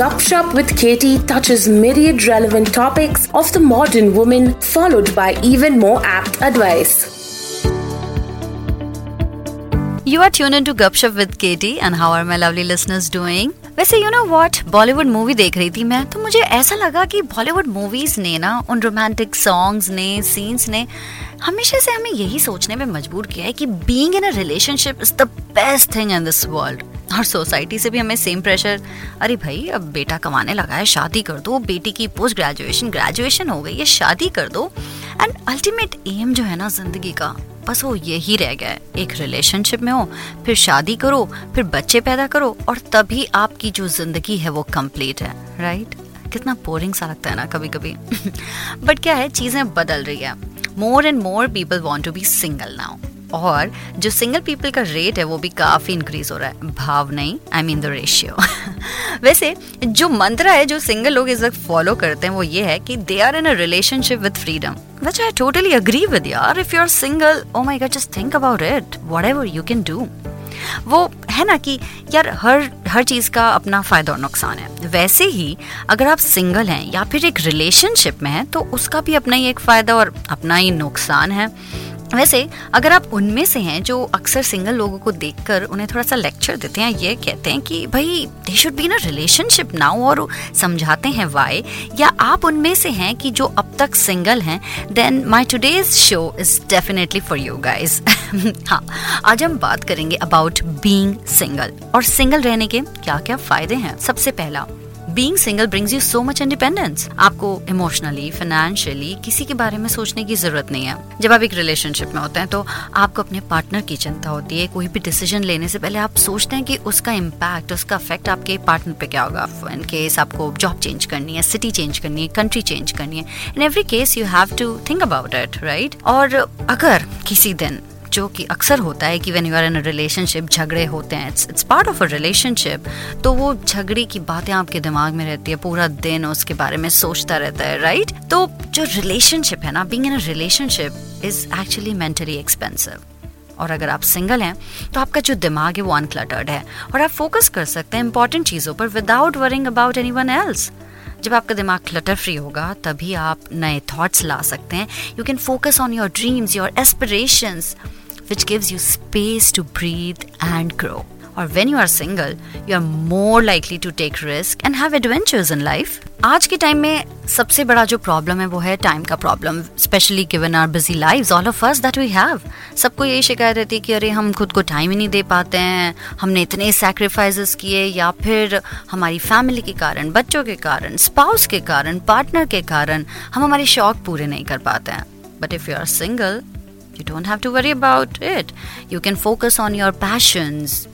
Gupshup with Katie touches myriad relevant topics of the modern woman, followed by even more apt advice. You are tuned into Gupshup with Katie, and how are my lovely listeners doing? वैसे you know what Bollywood movie देख रही थी मैं तो मुझे ऐसा लगा कि बॉलीवुड मूवीज़ ने ना, उन रोमांटिक सॉन्ग्स ने सीन्स ने, हमेशा से हमें यही सोचने में मजबूर किया है कि being in a relationship is the best thing in this world और सोसाइटी से भी हमें सेम प्रेशर अरे भाई, अब बेटा कमाने लगा है, शादी कर दो, बेटी की पोस्ट ग्रेजुएशन ग्रेजुएशन हो गई है, शादी कर दो। एंड अल्टीमेट एम जो है ना, ज़िंदगी का बस वो यही रह गया है। एक रिलेशनशिप में हो, फिर शादी करो, फिर बच्चे पैदा करो और तभी आपकी जो ज़िंदगी है वो कंप्लीट है राइट कितना बोरिंग सा लगता है ना कभी कभी बट क्या है, चीज़ें बदल रही है। More and more people want to be single now और जो सिंगल पीपल का रेट है, वो भी काफ़ी इंक्रीज हो रहा है। भाव नहीं आई मीन द रेशियो वैसे, जो मंत्र है, जो सिंगल लोग इस वक्त फॉलो करते हैं, वो ये है कि they are in a relationship with freedom which I totally agree with, यार. If you're single oh my god, just think about it. Whatever you can do. वो है ना कि, यार, हर हर चीज़ का अपना फ़ायदा और नुकसान है। वैसे ही, अगर आप सिंगल हैं या फिर एक रिलेशनशिप में हैं तो उसका भी अपना ही एक फ़ायदा और अपना ही नुकसान है। वैसे, अगर आप उनमें से हैं जो अक्सर सिंगल लोगों को देखकर उन्हें थोड़ा सा लेक्चर देते हैं, ये कहते हैं कि, भाई they should be in a relationship now और समझाते हैं वाई या आप उनमें से हैं कि जो अब तक सिंगल हैं then my today's show is definitely for you guys हाँ आज हम बात करेंगे अबाउट बीइंग सिंगल और सिंगल रहने के क्या क्या फ़ायदे हैं? सबसे पहला being single brings you so much independence आपको इमोशनली फाइनेंशियली किसी के बारे में सोचने की ज़रूरत नहीं है। जब आप एक रिलेशनशिप में होते हैं तो आपको अपने पार्टनर की चिंता होती है। कोई भी डिसीज़न लेने से पहले आप सोचते हैं कि उसका इम्पैक्ट उसका इफ़ेक्ट आपके पार्टनर पे क्या होगा। इन केस आपको जॉब चेंज करनी है सिटी चेंज करनी है कंट्री चेंज करनी है। In every case you have to think about it right और अगर किसी दिन जो कि अक्सर होता है कि when you are in relationship झगड़े होते हैं it's it's part of a relationship तो वो झगड़े की बातें आपके दिमाग में रहती है, पूरा दिन उसके बारे में सोचता रहता है राइट तो जो रिलेशनशिप है ना being in a relationship is actually mentally expensive और अगर आप सिंगल हैं तो आपका जो दिमाग है वो अनक्लटर्ड है। और आप फोकस कर सकते हैं इंपॉर्टेंट चीज़ों पर without worrying about anyone else जब आपका दिमाग क्लटर फ्री होगा, तभी आप नए थॉट्स ला सकते हैं you can focus on your dreams your aspirations which gives you space to breathe and grow. Or when you are single, you are more likely to take risk and have adventures in life. आज के time में सबसे बड़ा जो problem है वो है time का problem specially given our busy life all of us that we have सबको यही शिकायत रहती है कि अरे हम खुद को टाइम ही नहीं दे पाते हैं हमने इतने सेक्रीफाइसेस किए या फिर हमारी फैमिली के कारण बच्चों के कारण स्पाउस के कारण पार्टनर के कारण हम हमारे शौक पूरे नहीं कर पाते हैं. But if you are single you don't have to worry about it you can focus on your passions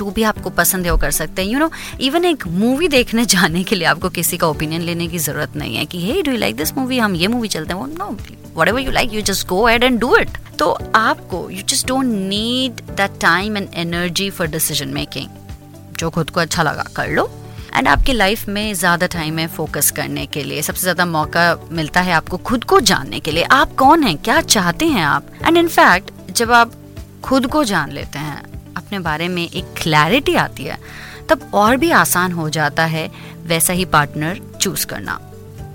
जो भी आपको पसंद है वो कर सकते हैं। यू नो इवन एक मूवी देखने जाने के लिए आपको किसी का ओपिनियन लेने की ज़रूरत नहीं है कि hey do you like this movie हम ये मूवी चलते हैं। No whatever you like you just go ahead and do it तो आपको you just don't need that time and energy for decision making जो खुद को अच्छा लगा, कर लो। एंड आपकी लाइफ में ज़्यादा टाइम है फोकस करने के लिए। सबसे ज़्यादा मौका मिलता है आपको खुद को जानने के लिए। आप कौन हैं? क्या चाहते हैं आप? एंड इनफैक्ट जब आप खुद को जान लेते हैं अपने बारे में एक क्लैरिटी आती है, तब और भी आसान हो जाता है वैसा ही पार्टनर चूज़ करना।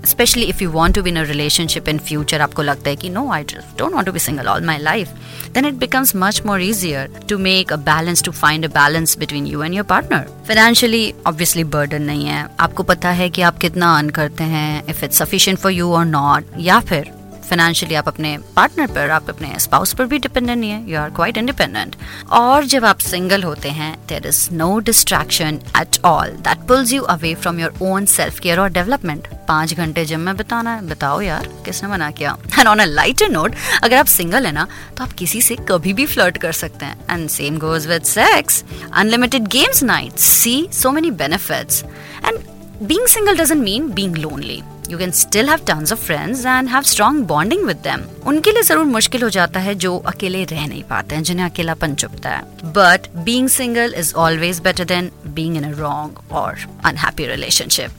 Specially if you want to be in a relationship in future आपको लगता है कि no I don't want to be single all my life then it becomes much more easier to make a balance to find a balance between you and your partner financially obviously burden नहीं है। आपको पता है कि आप कितना earn करते हैं if it's sufficient for you और नॉट या फिर फाइनेंशियली आप अपने पार्टनर पर, आप अपने स्पाउस पर भी डिपेंडेंट नहीं है यू आर क्वाइट इंडिपेंडेंट और जब आप सिंगल होते हैं there is no distraction at all that pulls you away from your own self care और डेवलपमेंट पाँच घंटे जिम में बिताना है, बताओ यार, किसने मना किया? And on a lighter note अगर आप सिंगल है ना तो आप किसी से कभी भी फ्लर्ट कर सकते हैं. And same goes with sex unlimited games night see so many benefits and being single doesn't mean being lonely you can still have tons of friends and have strong bonding with them उनके लिए ज़रूर मुश्किल हो जाता है जो अकेले रह नहीं पाते हैं, जिन्हें अकेलापन चुपता है। But being single is always better than being in a wrong और अनहैप्पी रिलेशनशिप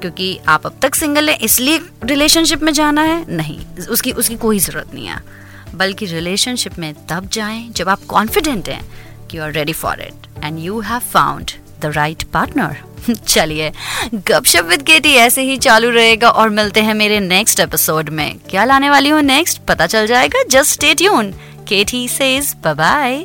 क्योंकि आप अब तक सिंगल हैं, इसलिए रिलेशनशिप में जाना है? नहीं, उसकी उसकी कोई ज़रूरत नहीं है। बल्कि रिलेशनशिप में तब जाएँ जब आप कॉन्फिडेंट हैं कि you are ready for it and you have found the right partner चलिए, गपशप विद केटी ऐसे ही चालू रहेगा और मिलते हैं मेरे नेक्स्ट एपिसोड में। क्या लाने वाली हूँ नेक्स्ट पता चल जाएगा। Just stay tuned KT says bye